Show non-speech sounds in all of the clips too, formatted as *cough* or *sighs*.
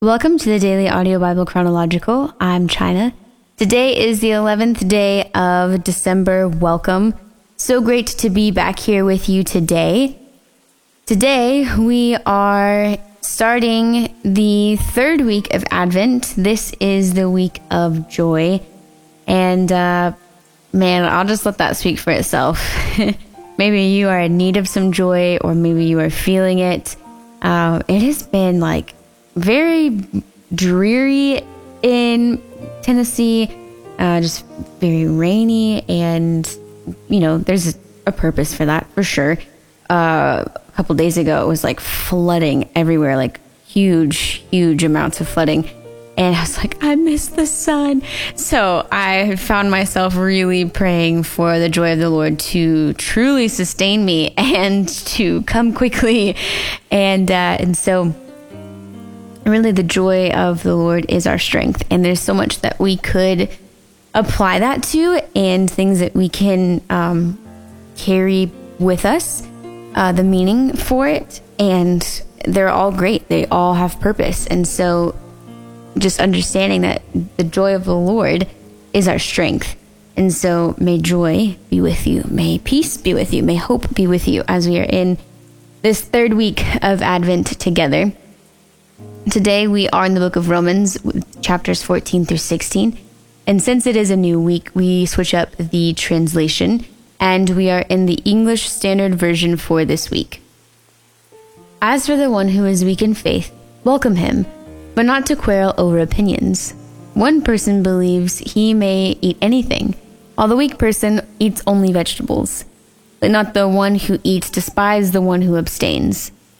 Welcome to the Daily Audio Bible Chronological. I'm China. Today is the 11th day of December. Welcome. So great to be back here with you today. Today we are starting the third week of Advent. This is the week of joy. And uh, man, I'll just let that speak for itself. *laughs* maybe you are in need of some joy, or maybe you are feeling it. Uh, it has been like very dreary in Tennessee, uh, just very rainy, and you know, there's a purpose for that for sure. Uh, a couple days ago, it was like flooding everywhere, like huge, huge amounts of flooding. And I was like, I miss the sun. So I found myself really praying for the joy of the Lord to truly sustain me *laughs* and to come quickly. And, uh, and so really the joy of the Lord is our strength. And there's so much that we could apply that to and things that we can um, carry with us, uh, the meaning for it. And they're all great, they all have purpose. And so just understanding that the joy of the Lord is our strength. And so may joy be with you, may peace be with you, may hope be with you as we are in this third week of Advent together. Today we are in the book of Romans, chapters 14 through 16. And since it is a new week, we switch up the translation and we are in the English Standard Version for this week. As for the one who is weak in faith, welcome him, but not to quarrel over opinions. One person believes he may eat anything, while the weak person eats only vegetables. Let not the one who eats despise the one who abstains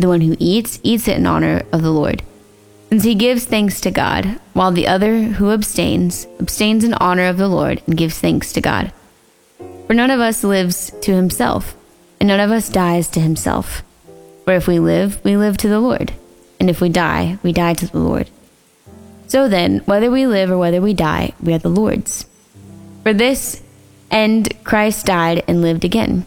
the one who eats, eats it in honor of the Lord, since he gives thanks to God, while the other who abstains, abstains in honor of the Lord and gives thanks to God. For none of us lives to himself, and none of us dies to himself. For if we live, we live to the Lord, and if we die, we die to the Lord. So then, whether we live or whether we die, we are the Lord's. For this end Christ died and lived again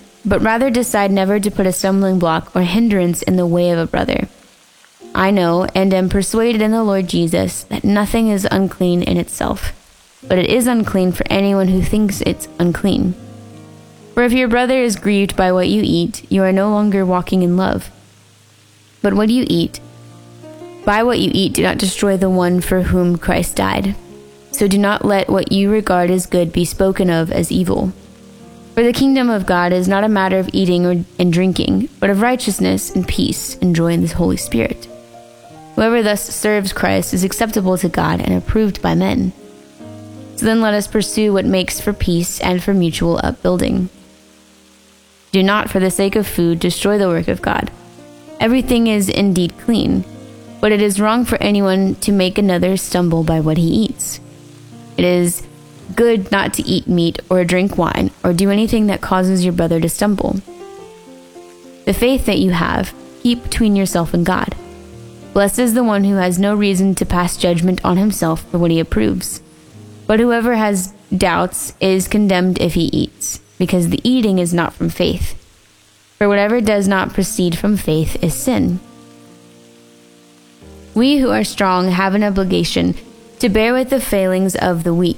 but rather decide never to put a stumbling block or hindrance in the way of a brother. I know and am persuaded in the Lord Jesus that nothing is unclean in itself, but it is unclean for anyone who thinks it's unclean. For if your brother is grieved by what you eat, you are no longer walking in love. But what do you eat? By what you eat, do not destroy the one for whom Christ died. So do not let what you regard as good be spoken of as evil. For the kingdom of God is not a matter of eating or, and drinking, but of righteousness and peace and joy in the Holy Spirit. Whoever thus serves Christ is acceptable to God and approved by men. So then let us pursue what makes for peace and for mutual upbuilding. Do not, for the sake of food, destroy the work of God. Everything is indeed clean, but it is wrong for anyone to make another stumble by what he eats. It is good not to eat meat or drink wine or do anything that causes your brother to stumble. The faith that you have, keep between yourself and God. Blessed is the one who has no reason to pass judgment on himself for what he approves. But whoever has doubts is condemned if he eats, because the eating is not from faith. For whatever does not proceed from faith is sin. We who are strong have an obligation to bear with the failings of the weak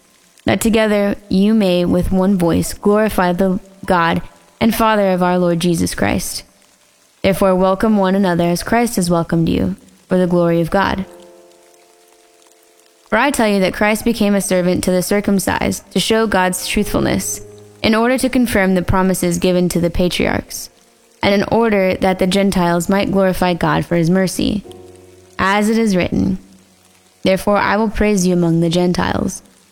that together you may with one voice glorify the God and Father of our Lord Jesus Christ. Therefore, welcome one another as Christ has welcomed you, for the glory of God. For I tell you that Christ became a servant to the circumcised to show God's truthfulness, in order to confirm the promises given to the patriarchs, and in order that the Gentiles might glorify God for his mercy. As it is written, Therefore I will praise you among the Gentiles,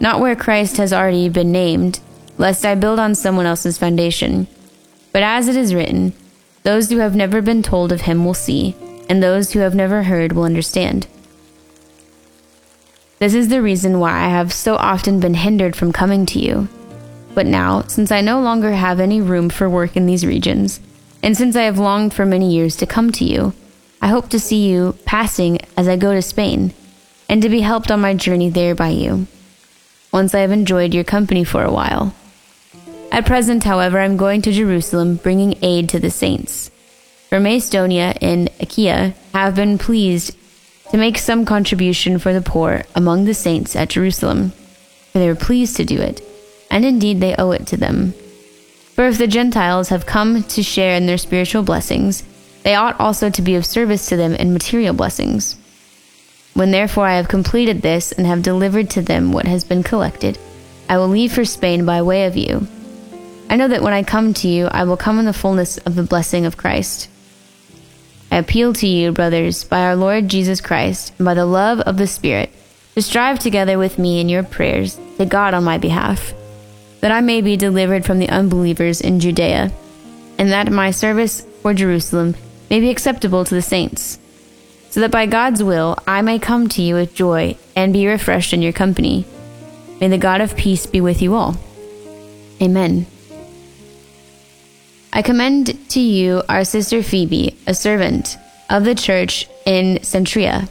Not where Christ has already been named, lest I build on someone else's foundation. But as it is written, those who have never been told of him will see and those who have never heard will understand. This is the reason why I have so often been hindered from coming to you. But now, since I no longer have any room for work in these regions, and since I have longed for many years to come to you, I hope to see you passing as I go to Spain, and to be helped on my journey there by you, once I have enjoyed your company for a while. At present, however, I am going to Jerusalem, bringing aid to the saints for Macedonia and Achaia have been pleased to make some contribution for the poor among the saints at Jerusalem, for they were pleased to do it, and indeed they owe it to them. For if the Gentiles have come to share in their spiritual blessings, they ought also to be of service to them in material blessings. When therefore I have completed this and have delivered to them what has been collected, I will leave for Spain by way of you. I know that when I come to you, I will come in the fullness of the blessing of Christ. I appeal to you, brothers, by our Lord Jesus Christ, and by the love of the Spirit, to strive together with me in your prayers to God on my behalf, that I may be delivered from the unbelievers in Judea, and that my service for Jerusalem may be acceptable to the saints, so that by God's will I may come to you with joy and be refreshed in your company. May the God of peace be with you all. Amen. I commend to you our sister Phoebe, a servant of the church in Cenchreae,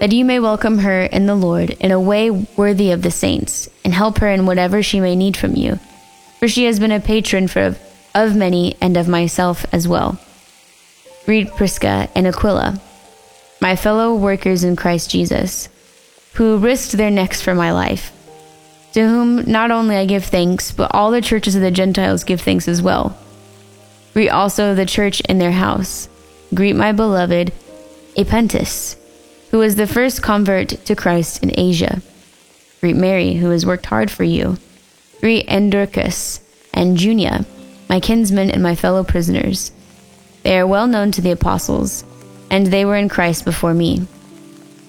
that you may welcome her in the Lord in a way worthy of the saints, and help her in whatever she may need from you. For she has been a patron for, of many and of myself as well. Read Prisca and Aquila, my fellow workers in Christ Jesus, who risked their necks for my life, to whom not only I give thanks, but all the churches of the Gentiles give thanks as well. Greet also the church in their house. Greet my beloved Epaenetus, who was the first convert to Christ in Asia. Greet Mary, who has worked hard for you. Greet Andronicus and Junia, my kinsmen and my fellow prisoners. They are well known to the apostles, and they were in Christ before me.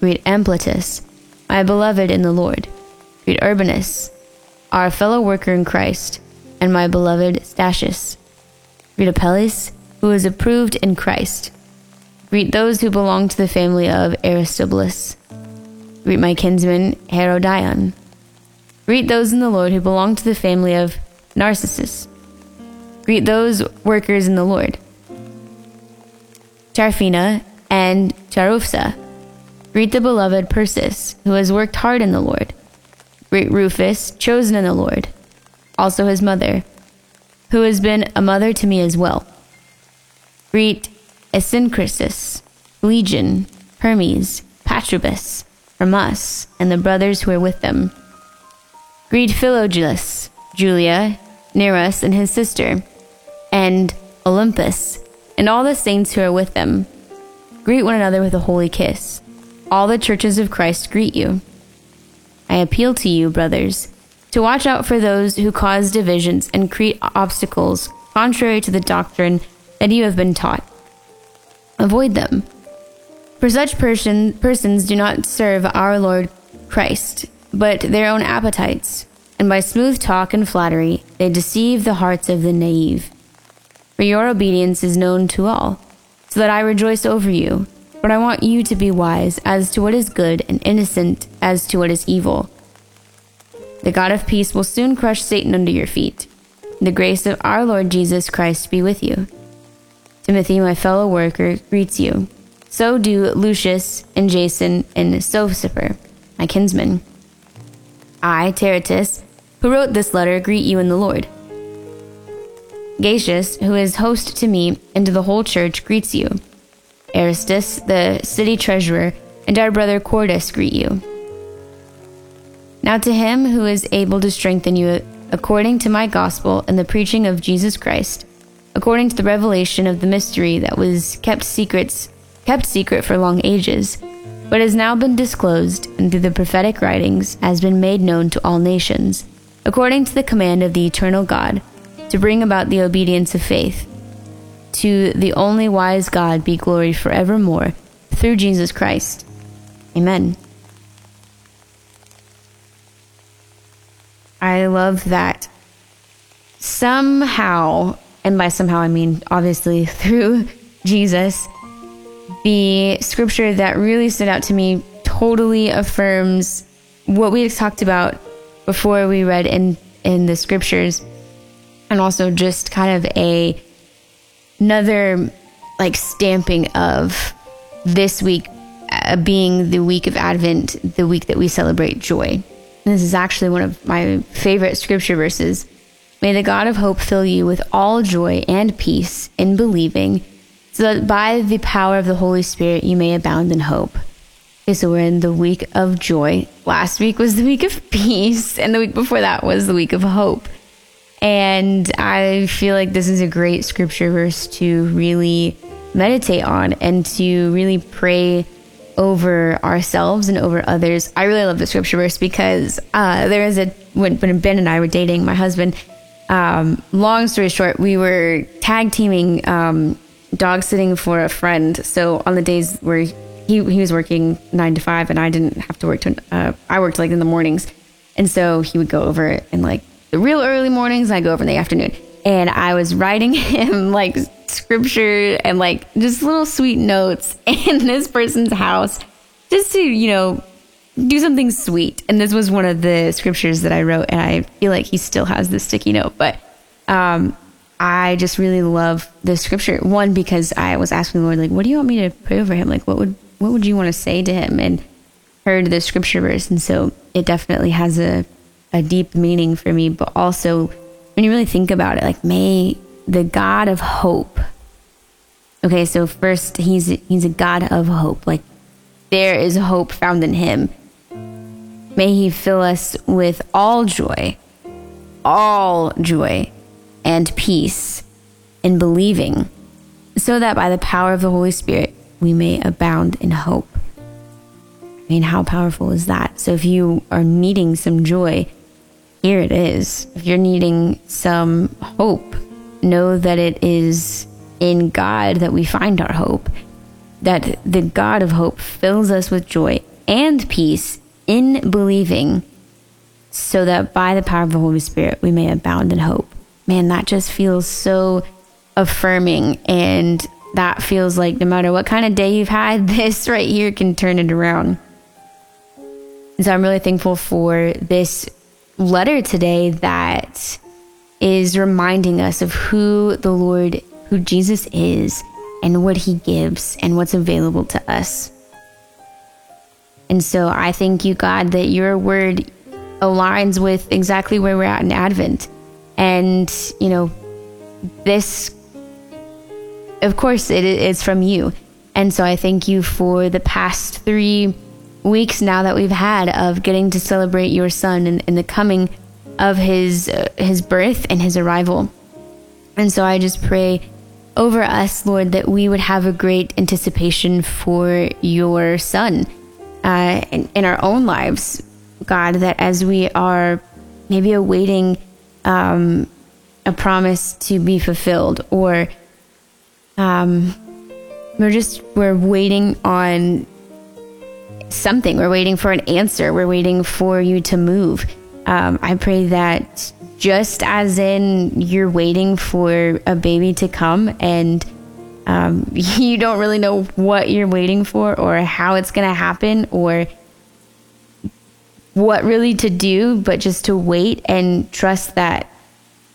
Greet Ampliatus, my beloved in the Lord. Greet Urbanus, our fellow worker in Christ, and my beloved Stachys. Greet Apelles, who is approved in Christ. Greet those who belong to the family of Aristobulus. Greet my kinsman Herodion. Greet those in the Lord who belong to the family of Narcissus. Greet those workers in the Lord. Tryphena and Tryphosa. Greet the beloved Persis, who has worked hard in the Lord. Greet Rufus, chosen in the Lord, also his mother, who has been a mother to me as well. Greet Asyncritus, Phlegon, Hermes, Patrobus, Hermas, and the brothers who are with them. Greet Philologus, Julia, Nereus and his sister, and Olympas, and all the saints who are with them. Greet one another with a holy kiss. All the churches of Christ greet you. I appeal to you, brothers, to watch out for those who cause divisions and create obstacles contrary to the doctrine that you have been taught. Avoid them. For such person, persons do not serve our Lord Christ, but their own appetites, and by smooth talk and flattery they deceive the hearts of the naive. For your obedience is known to all, so that I rejoice over you. But I want you to be wise as to what is good and innocent as to what is evil. The God of peace will soon crush Satan under your feet. The grace of our Lord Jesus Christ be with you. Timothy, my fellow worker, greets you. So do Lucius and Jason and Sosipater, my kinsmen. I, Tertius, who wrote this letter, greet you in the Lord. Gaius, who is host to me and to the whole church, greets you. Erastus, the city treasurer, and our brother Quartus greet you. Now to him who is able to strengthen you according to my gospel and the preaching of Jesus Christ, according to the revelation of the mystery that was kept secrets kept secret for long ages, but has now been disclosed and through the prophetic writings has been made known to all nations, according to the command of the eternal God, to bring about the obedience of faith to the only wise God be glory forevermore through Jesus Christ. Amen. I love that somehow, and by somehow I mean obviously *laughs* through Jesus, the scripture that really stood out to me totally affirms what we talked about before we read in in the scriptures and also just kind of a another like stamping of this week uh, being the week of Advent, the week that we celebrate joy. And this is actually one of my favorite scripture verses. May the God of hope fill you with all joy and peace in believing, so that by the power of the Holy Spirit you may abound in hope. Okay, so we're in the week of joy. Last week was the week of *laughs* peace, and the week before that was the week of hope. And I feel like this is a great scripture verse to really meditate on and to really pray over ourselves and over others. I really love the scripture verse because uh, there is a when, when Ben and I were dating, my husband. Um, long story short, we were tag teaming um, dog sitting for a friend. So on the days where he he was working nine to five and I didn't have to work to uh, I worked like in the mornings, and so he would go over it and like the real early mornings, I go over in the afternoon. And I was writing *laughs* him like scripture and like just little sweet notes *laughs* in this person's house just to, you know, do something sweet. And this was one of the scriptures that I wrote. And I feel like he still has the sticky note. But um, I just really love the scripture. One, because I was asking the Lord, like, what do you want me to pray over him? Like, what would what would you want to say to him? And heard the scripture verse. And so it definitely has a a deep meaning for me, but also when you really think about it, like may the God of hope. Okay, so first he's he's a God of hope. Like there is hope found in him. May he fill us with all joy, all joy and peace in believing, so that by the power of the Holy Spirit we may abound in hope. I mean, how powerful is that? So if you are needing some joy, here it is. If you're needing some hope, know that it is in God that we find our hope. That the God of hope fills us with joy and peace in believing, so that by the power of the Holy Spirit we may abound in hope. Man, that just feels so affirming and that feels like no matter what kind of day you've had, *laughs* this right here can turn it around. And so I'm really thankful for this letter today that is reminding us of who the Lord, who Jesus is, and what he gives and what's available to us. And so I thank you, God, that your word aligns with exactly where we're at in Advent. And, you know, this, of course, it is from you. And so I thank you for the past three weeks now that we've had of getting to celebrate your son and, and the coming of his uh, his birth and his arrival. And so I just pray over us, Lord, that we would have a great anticipation for your son uh, in, in, our own lives, God, that as we are maybe awaiting um, a promise to be fulfilled, or um, we're just we're waiting on something. We're waiting for an answer. We're waiting for you to move. Um, I pray that just as in you're waiting for a baby to come and um, *laughs* you don't really know what you're waiting for or how it's going to happen or what really to do, but just to wait and trust that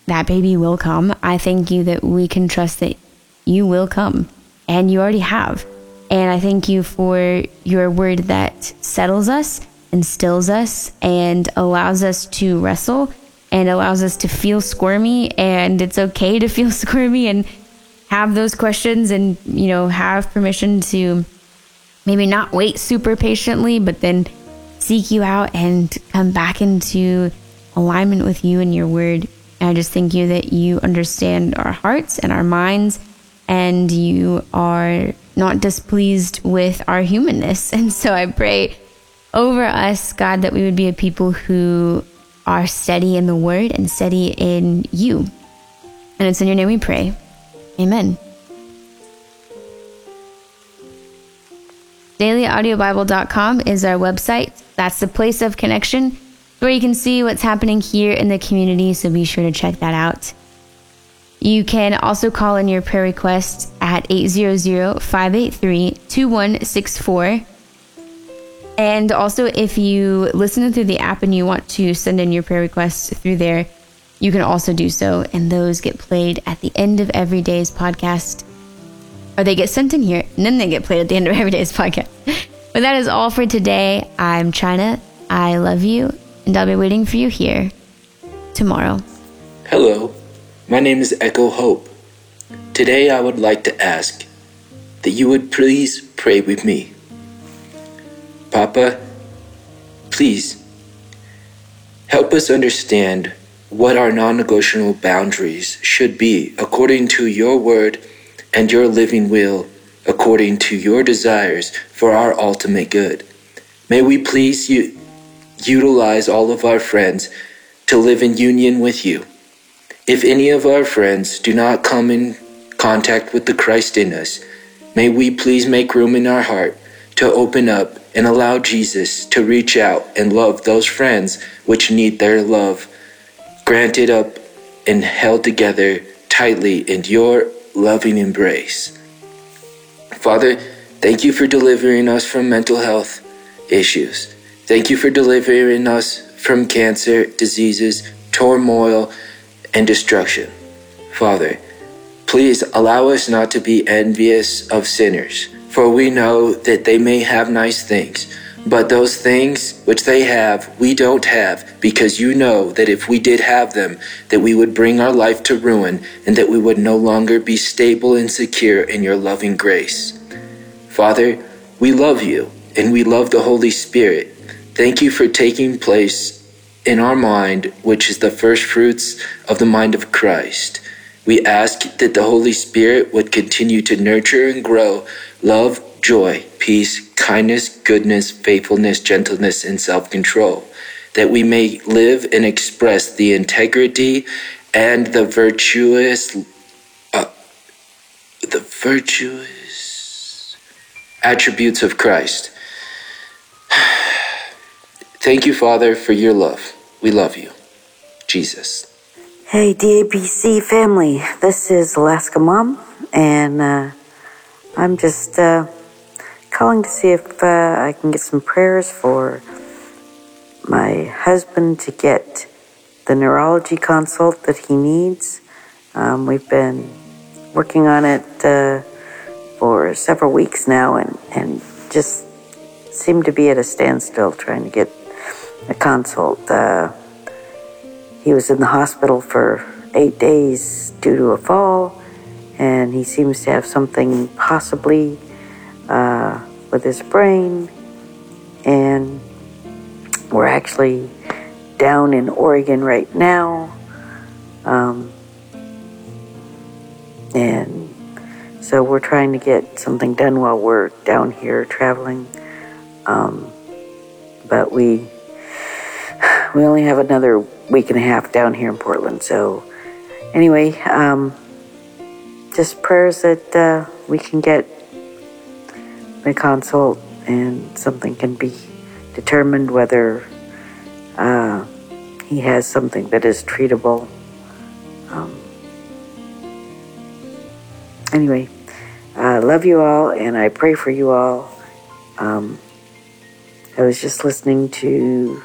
that baby will come. I thank you that we can trust that you will come and you already have. And I thank you for your word that settles us instills us and allows us to wrestle and allows us to feel squirmy. And it's okay to feel *laughs* squirmy and have those questions and, you know, have permission to maybe not wait super patiently, but then seek you out and come back into alignment with you and your word. And I just thank you that you understand our hearts and our minds and you are not displeased with our humanness. *laughs* And so I pray over us, God, that we would be a people who are steady in the word and steady in you. And it's in your name we pray. Amen. DailyAudioBible.com is our website. That's the place of connection where you can see what's happening here in the community, so be sure to check that out. You can also call in your prayer requests at 800 583 2164. And also, if you listen through the app and you want to send in your prayer requests through there, you can also do so. And those get played at the end of every day's podcast. Or they get sent in here and then they get played at the end of every day's podcast. *laughs* but that is all for today. I'm China. I love you. And I'll be waiting for you here tomorrow. Hello. My name is Echo Hope. Today I would like to ask that you would please pray with me. Papa, please help us understand what our non negotiable boundaries should be according to your word and your living will, according to your desires for our ultimate good. May we please u- utilize all of our friends to live in union with you if any of our friends do not come in contact with the Christ in us, may we please make room in our heart to open up and allow Jesus to reach out and love those friends which need their love granted up and held together tightly in your loving embrace. Father, thank you for delivering us from mental health issues. Thank you for delivering us from cancer, diseases, turmoil, and destruction. Father, please allow us not to be envious of sinners, for we know that they may have nice things, but those things which they have, we don't have, because you know that if we did have them, that we would bring our life to ruin, and that we would no longer be stable and secure in your loving grace. Father, we love you, and we love the Holy Spirit. Thank you for taking place in our mind, which is the first fruits of the mind of Christ. We ask that the Holy Spirit would continue to nurture and grow love, joy, peace, kindness, goodness, faithfulness, gentleness, and self control, that we may live and express the integrity and the virtuous, uh, the virtuous attributes of Christ. *sighs* Thank you, Father, for your love. We love you. Jesus. Hey, DABC family. This is Alaska Mom, and uh, I'm just uh, calling to see if uh, I can get some prayers for my husband to get the neurology consult that he needs. Um, we've been working on it uh, for several weeks now and, and just seem to be at a standstill trying to get a consult. Uh, he was in the hospital for eight days due to a fall, and he seems to have something possibly uh, with his brain. And we're actually down in Oregon right now. Um, and so we're trying to get something done while we're down here traveling. Um, but we we only have another week and a half down here in Portland. So anyway, um, just prayers that uh, we can get the consult and something can be determined whether uh, he has something that is treatable. Um, anyway, I love you all and I pray for you all. Um, I was just listening to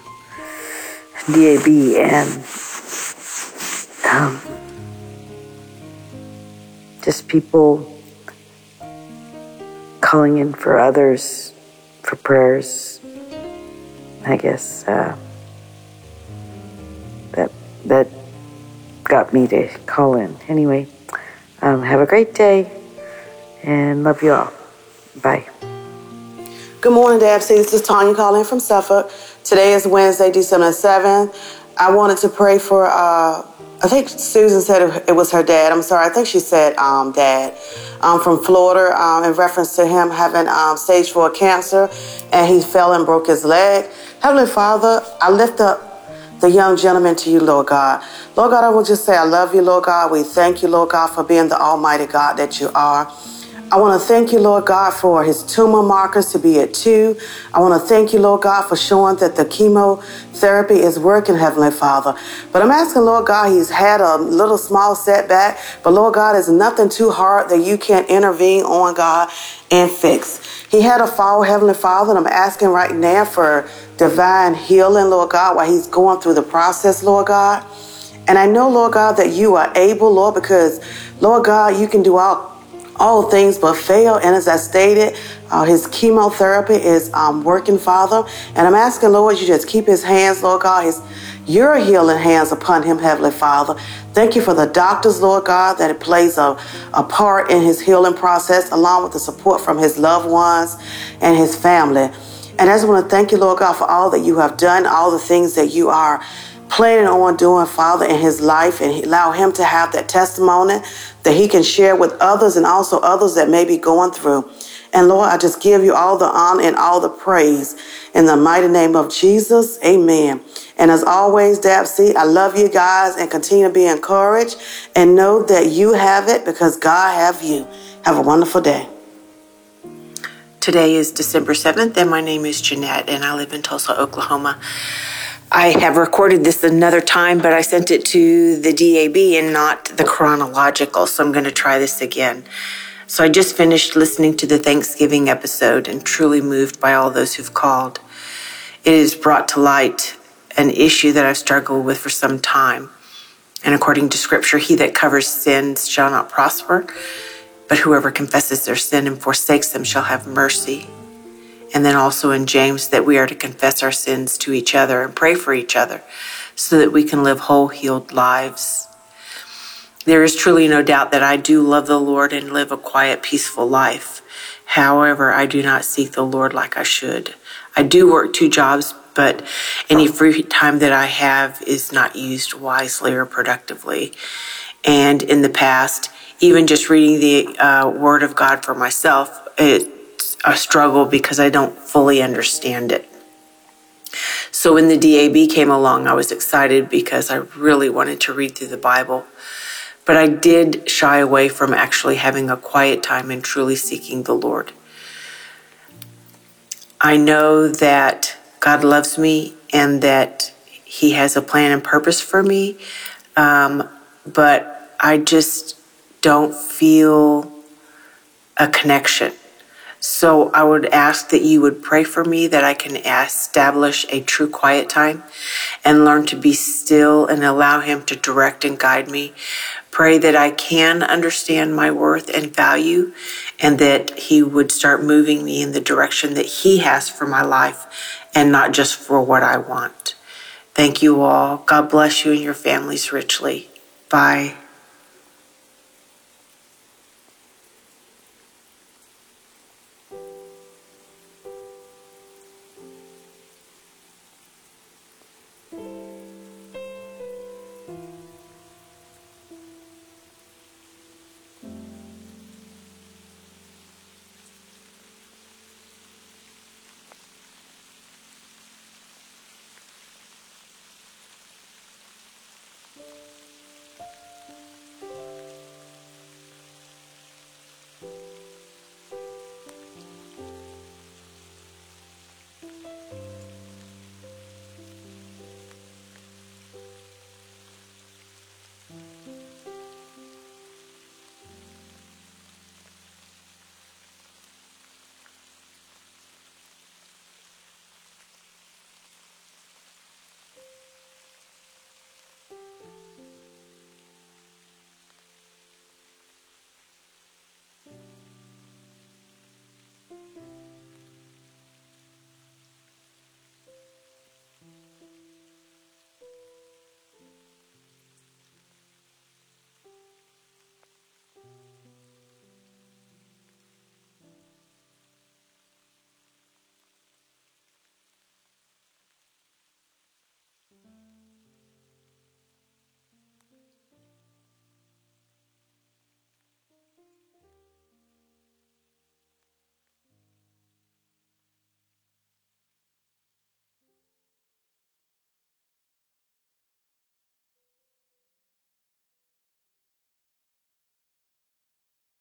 DAB and just people calling in for others for prayers. I guess uh, that that got me to call in. Anyway, um, have a great day and love you all. Bye. Good morning, DAB This is Tanya calling from Suffolk. Today is Wednesday, December 7th. I wanted to pray for, uh, I think Susan said it was her dad. I'm sorry, I think she said um, dad um, from Florida um, in reference to him having um, stage four cancer and he fell and broke his leg. Heavenly Father, I lift up the young gentleman to you, Lord God. Lord God, I will just say, I love you, Lord God. We thank you, Lord God, for being the Almighty God that you are. I want to thank you, Lord God, for his tumor markers to be at two. I want to thank you, Lord God, for showing that the chemotherapy is working, Heavenly Father. But I'm asking, Lord God, he's had a little small setback, but Lord God, is nothing too hard that you can't intervene on, God, and fix. He had a fall, Heavenly Father, and I'm asking right now for divine healing, Lord God, while he's going through the process, Lord God. And I know, Lord God, that you are able, Lord, because, Lord God, you can do all all things but fail. And as I stated, uh, his chemotherapy is um, working, Father. And I'm asking, Lord, you just keep his hands, Lord God, his your healing hands upon him, Heavenly Father. Thank you for the doctors, Lord God, that it plays a, a part in his healing process, along with the support from his loved ones and his family. And I just want to thank you, Lord God, for all that you have done, all the things that you are planning on doing, Father, in his life, and allow him to have that testimony that he can share with others and also others that may be going through. And Lord, I just give you all the honor and all the praise in the mighty name of Jesus. Amen. And as always, DABC, I love you guys and continue to be encouraged and know that you have it because God have you. Have a wonderful day. Today is December 7th, and my name is Jeanette, and I live in Tulsa, Oklahoma. I have recorded this another time, but I sent it to the DAB and not the chronological, so I'm going to try this again. So I just finished listening to the Thanksgiving episode and truly moved by all those who've called. It has brought to light an issue that I've struggled with for some time. And according to scripture, he that covers sins shall not prosper, but whoever confesses their sin and forsakes them shall have mercy and then also in James that we are to confess our sins to each other and pray for each other so that we can live whole, healed lives. There is truly no doubt that I do love the Lord and live a quiet, peaceful life. However, I do not seek the Lord like I should. I do work two jobs, but any free time that I have is not used wisely or productively. And in the past, even just reading the uh, Word of God for myself, it a struggle because I don't fully understand it. So when the DAB came along, I was excited because I really wanted to read through the Bible. But I did shy away from actually having a quiet time and truly seeking the Lord. I know that God loves me and that He has a plan and purpose for me, um, but I just don't feel a connection. So I would ask that you would pray for me that I can establish a true quiet time and learn to be still and allow Him to direct and guide me. Pray that I can understand my worth and value and that He would start moving me in the direction that He has for my life and not just for what I want. Thank you all. God bless you and your families richly. Bye.